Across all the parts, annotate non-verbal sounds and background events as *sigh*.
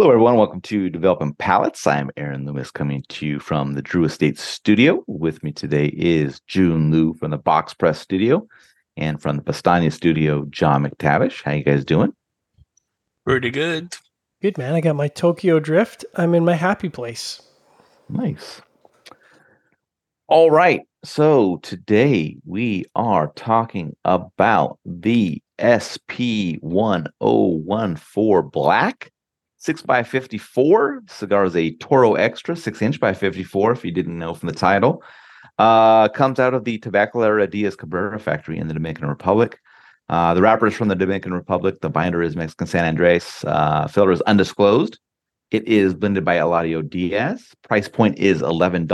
Hello, everyone. Welcome to Developing Palates. I'm Aaron Loomis coming to you from the Drew Estate Studio. With me today is Jiunn Liu from the Box Press Studio and from the Pastania Studio, John McTavish. How you guys doing? Pretty good. Good, man. I got my Tokyo Drift. I'm in my happy place. Nice. All right. So today we are talking about the SP1014 Black 6 by 54 cigar is a Toro Extra 6 inch by 54 if you didn't know from the title. Uh, comes out of the Tabacalera Diaz Cabrera factory in the Dominican Republic. Uh, the wrapper is from the Dominican Republic. The binder is Mexican San Andres. Uh, filler is undisclosed. It is blended by Eladio Diaz. Price point is $11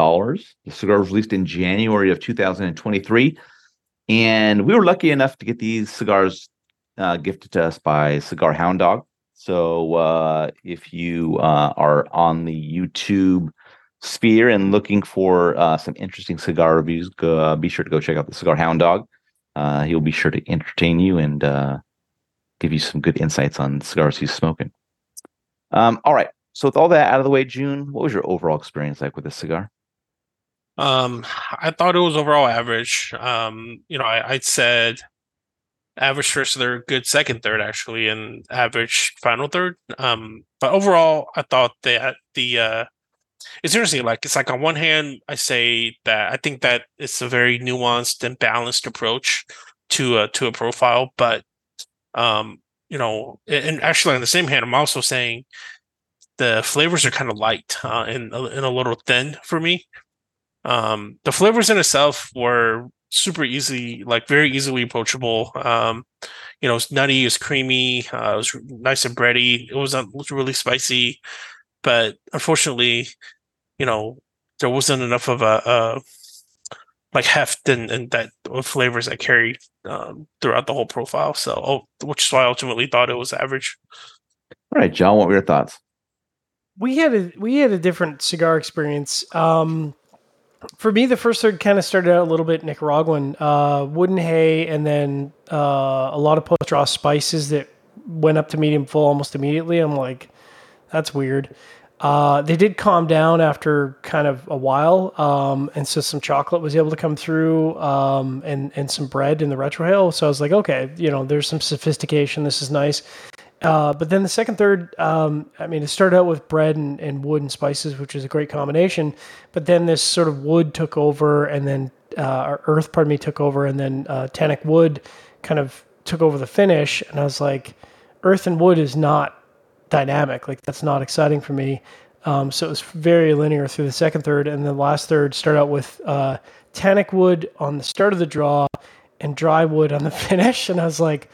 the cigar was released in January of 2023 and we were lucky enough to get these cigars uh, gifted to us by Cigar Hound Dog so uh, if you uh, are on the YouTube sphere and looking for uh, some interesting cigar reviews, go, uh, be sure to go check out the Cigar Hound Dog. Uh, he'll be sure to entertain you and uh, give you some good insights on cigars he's smoking. Um, all right. So with all that out of the way, Jiunn, what was your overall experience like with this cigar? Um, I thought it was overall average. Um, you know, I, I said average first third, good second third actually, and average final third. Um, but overall, I thought that the uh, it's interesting. Like it's like on one hand, I say that I think that it's a very nuanced and balanced approach to a to a profile, but um, you know, and actually on the same hand, I'm also saying the flavors are kind of light uh, and and a little thin for me. Um, the flavors in itself were super easy, like very easily approachable. Um, you know, it's nutty, it's creamy, uh, it was nice and bready. It was, uh, was really spicy, but unfortunately, you know, there wasn't enough of a, a like heft and, and that flavors that carried um, throughout the whole profile. So, oh, which is why I ultimately thought it was average. All right, John, what were your thoughts? We had a we had a different cigar experience. Um, for me, the first third kind of started out a little bit Nicaraguan, uh, wooden hay, and then uh, a lot of post spices that went up to medium full almost immediately. I'm like, that's weird. Uh, they did calm down after kind of a while, um, and so some chocolate was able to come through, um, and and some bread in the retrohale. So I was like, okay, you know, there's some sophistication. This is nice. Uh, but then the second, third, um, I mean, it started out with bread and, and wood and spices, which is a great combination. But then this sort of wood took over, and then uh, earth, pardon me, took over, and then uh, tannic wood kind of took over the finish. And I was like, earth and wood is not dynamic. Like that's not exciting for me. Um, so it was very linear through the second third, and the last third started out with uh, tannic wood on the start of the draw and dry wood on the *laughs* finish. And I was like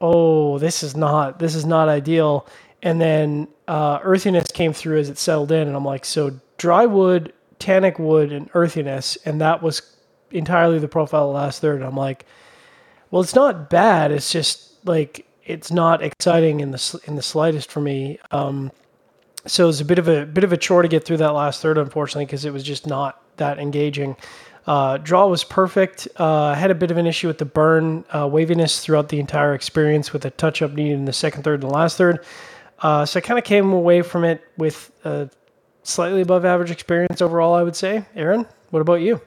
oh, this is not this is not ideal. And then uh, earthiness came through as it settled in, and I'm like, so dry wood, tannic wood, and earthiness, and that was entirely the profile of the last third. And I'm like, well, it's not bad. It's just like it's not exciting in the in the slightest for me. Um, so it was a bit of a bit of a chore to get through that last third, unfortunately, because it was just not that engaging. Uh, draw was perfect. Uh, had a bit of an issue with the burn uh, waviness throughout the entire experience, with a touch up needed in the second third and the last third. Uh, so I kind of came away from it with a slightly above average experience overall. I would say. Aaron, what about you?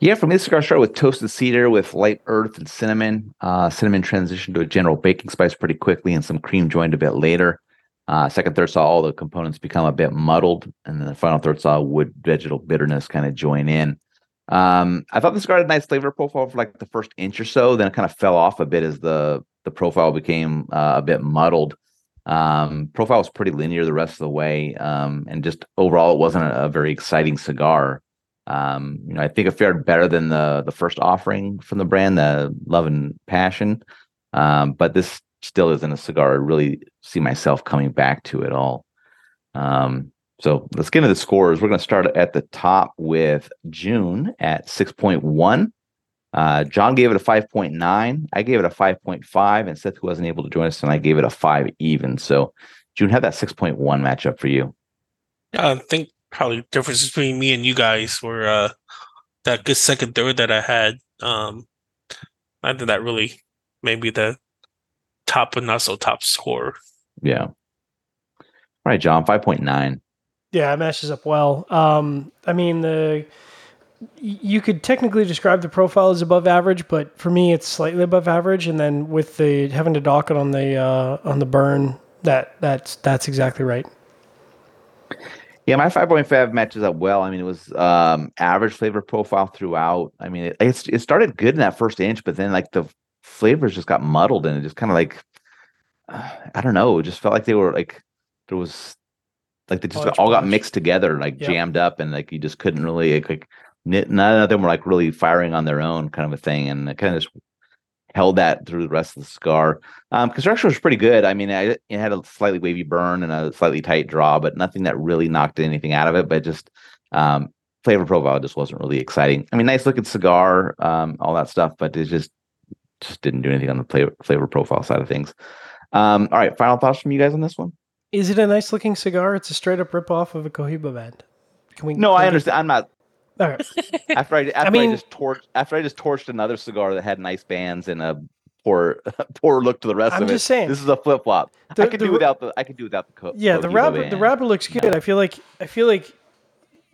Yeah, for me, the cigar started with toasted cedar with light earth and cinnamon. Uh, cinnamon transitioned to a general baking spice pretty quickly, and some cream joined a bit later. Uh, second third saw all the components become a bit muddled, and then the final third saw wood vegetal bitterness kind of join in. Um, I thought this got a nice flavor profile for like the first inch or so. Then it kind of fell off a bit as the the profile became uh, a bit muddled. Um, profile was pretty linear the rest of the way, um, and just overall, it wasn't a, a very exciting cigar. Um, you know, I think it fared better than the the first offering from the brand, the Love and Passion. Um, but this still isn't a cigar I really see myself coming back to at all. Um, so let's get into the scores. We're going to start at the top with Jiunn at 6.1. Uh, John gave it a 5.9. I gave it a 5.5. And Seth, who wasn't able to join us tonight, gave it a 5 even. So, Jiunn, had that 6.1 matchup for you? I think probably the difference between me and you guys were uh, that good second third that I had. Um, I think that really maybe the top but not so top score. Yeah. All right, John, five point nine. Yeah, it matches up well. Um, I mean, the you could technically describe the profile as above average, but for me, it's slightly above average. And then with the having to dock it on the uh, on the burn, that that's that's exactly right. Yeah, my 5.5 matches up well. I mean, it was um, average flavor profile throughout. I mean, it, it started good in that first inch, but then like the flavors just got muddled and it just kind of like, uh, I don't know, it just felt like they were like, there was like they just all got mixed together, like Yep. jammed up, and like you just couldn't really like, like none of them were like really firing on their own kind of a thing. And it kind of just held that through the rest of the cigar. Um, construction was pretty good. I mean, I, it had a slightly wavy burn and a slightly tight draw, but nothing that really knocked anything out of it. But just um, flavor profile just wasn't really exciting. I mean, nice looking cigar, um, all that stuff, but it just just didn't do anything on the flavor, flavor profile side of things. Um, all right, final thoughts from you guys on this one? Is it a nice looking cigar? It's a straight up rip off of a Cohiba band. Can we? No, can I we- understand. I'm not. Okay. *laughs* After I after I, mean- just torched after I just torched another cigar that had nice bands and a poor *laughs* poor look to the rest I'm of it. just saying. This is a flip flop. I The- could the do without the I could do without the co- Yeah, the Cohiba wrapper the wrapper looks good. I feel like I feel like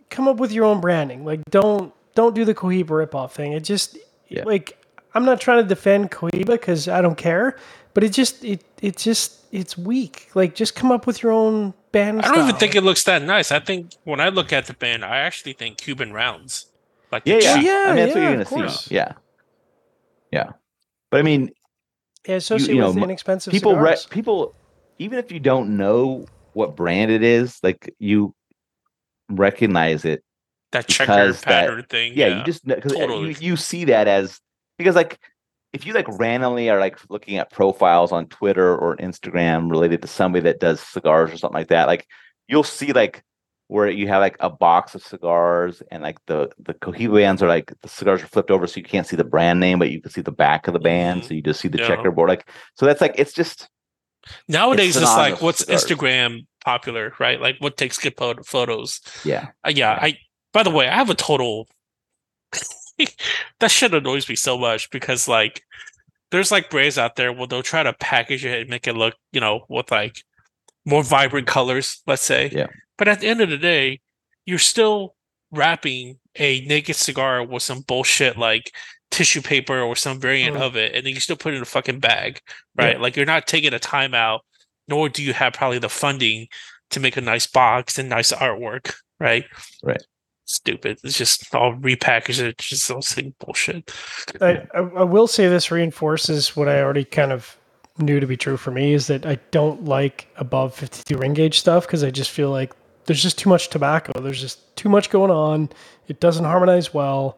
come up with your own branding. Like don't don't do the Cohiba ripoff thing. It just Yeah. like I'm not trying to defend Cohiba because I don't care, but it just it it just it's weak. Like just come up with your own band. I don't even think it looks that nice. I think when I look at the band, I actually think Cuban rounds. Like Yeah, yeah. yeah, I mean, that's what yeah, you're of gonna course. see. Yeah, yeah. But I mean, yeah, associate you know, with mo- inexpensive people re- people even if you don't know what brand it is, like you recognize it. that checker because that- pattern thing. Yeah, you just because totally. you, you see that as because like if you like randomly are like looking at profiles on Twitter or Instagram related to somebody that does cigars or something like that, like you'll see like where you have like a box of cigars and like the the Cohiba bands are like the cigars are flipped over so you can't see the brand name but you can see the back of the band Mhm. so you just see the Yeah. checkerboard like so that's like it's just Nowadays, it's, synonymous like what's cigars. Instagram popular, right? Like what takes good photos. yeah Uh, yeah, I. By the way, I have a total. *laughs* that shit annoys me so much because like, there's like brands out there where they'll try to package it and make it look, you know, with like more vibrant colors, let's say. Yeah. But at the end of the day, you're still wrapping a naked cigar with some bullshit like tissue paper or some variant Mm. of it, and then you still put it in a fucking bag, right? Like you're not taking a time out, nor do you have probably the funding to make a nice box and nice artwork, right? Right. Stupid. It's just all repackaged. It's just all same bullshit. I, I, I will say this reinforces what I already kind of knew to be true for me is that I don't like above 52 ring gauge stuff because I just feel like there's just too much tobacco. There's just too much going on. It doesn't harmonize well.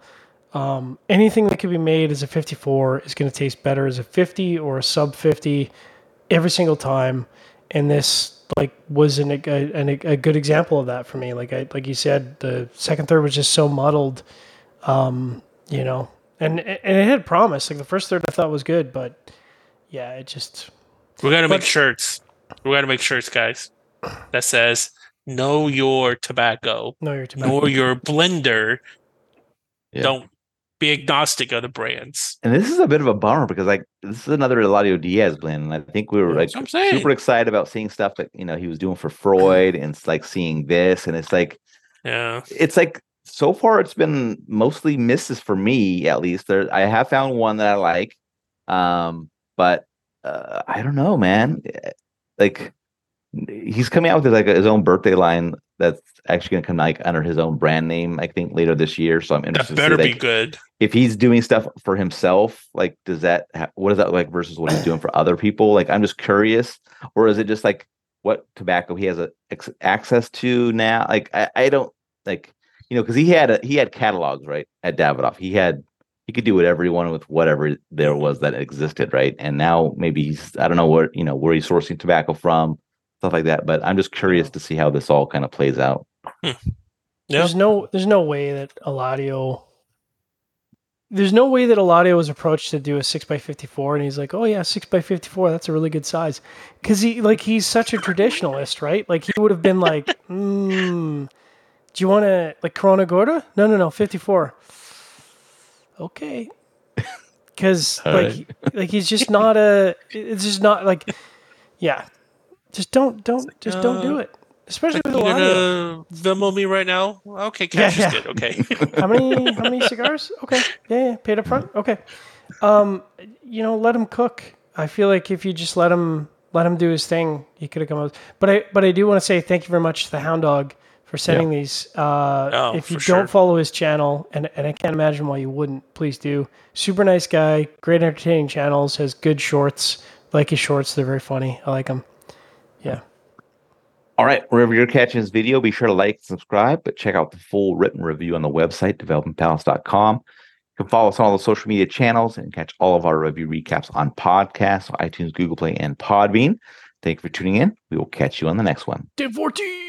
Um, anything that could be made as a 54 is going to taste better as a 50 or a sub 50 every single time. And this like was an, a, an, a good example of that for me. Like I, like you said, the second third was just so muddled um, you know, and and it had promise. Like the first third, I thought was good, but yeah, it just We got to make shirts. We got to make shirts, guys. That says "Know your tobacco, no, you're tobacco. know your blender." Yeah. Don't be agnostic of the brands. and this is a bit of a bummer because like this is another Eladio Diaz blend and I think we were like that's what I'm saying. super excited about seeing stuff that you know he was doing for Freud and it's like seeing this and it's like Yeah, it's like so far it's been mostly misses for me at least there i have found one that i like um but uh, i don't know man Eh, like he's coming out with like his own birthday line that's actually going to come like under his own brand name i think later this year so i'm interested that better to see be good. if he's doing stuff for himself like does that ha- what does that like versus what he's doing for other people? Like i'm just curious or is it just like what tobacco he has a, ex- access to now? Like I, I don't like you know because he had a, he had catalogs right at davidoff. He had he could do whatever he wanted with whatever there was that existed right? And now maybe he's i don't know where you know where he's sourcing tobacco from stuff like that but i'm just curious to see how this all kind of plays out Yeah. There's no there's no way that Eladio there's no way that Eladio was approached to do a six x fifty four and he's like, Oh yeah, six x fifty four, that's a really good size. Cause he like he's such a traditionalist, right? Like he would have been like, *laughs* mm, do you wanna like Corona Gorda? No, no, no, fifty four. Okay. *laughs* Cause All like like he's just not a it's just not like yeah. Just don't don't just don't do it. especially Like, with the audio. Venmo me right now? Okay, cash yeah. is good. Okay. *laughs* How many? How many cigars? Okay, yeah, yeah, paid up front. Okay, um, you know, let him cook. I feel like if you just let him let him do his thing, he could have come out. But I but I do want to say thank you very much to the Hound Dog for sending these. Uh, Oh, if you don't sure. follow his channel, and and I can't imagine why you wouldn't, please do. Super nice guy, great entertaining channels, has good shorts. Like his shorts, they're very funny. I like them. All right, wherever you're catching this video, be sure to like and subscribe, but check out the full written review on the website, developingpalates.com. You can follow us on all the social media channels and catch all of our review recaps on podcasts, iTunes, Google Play, and Podbean. Thank you for tuning in. We will catch you on the next one. Dave 14.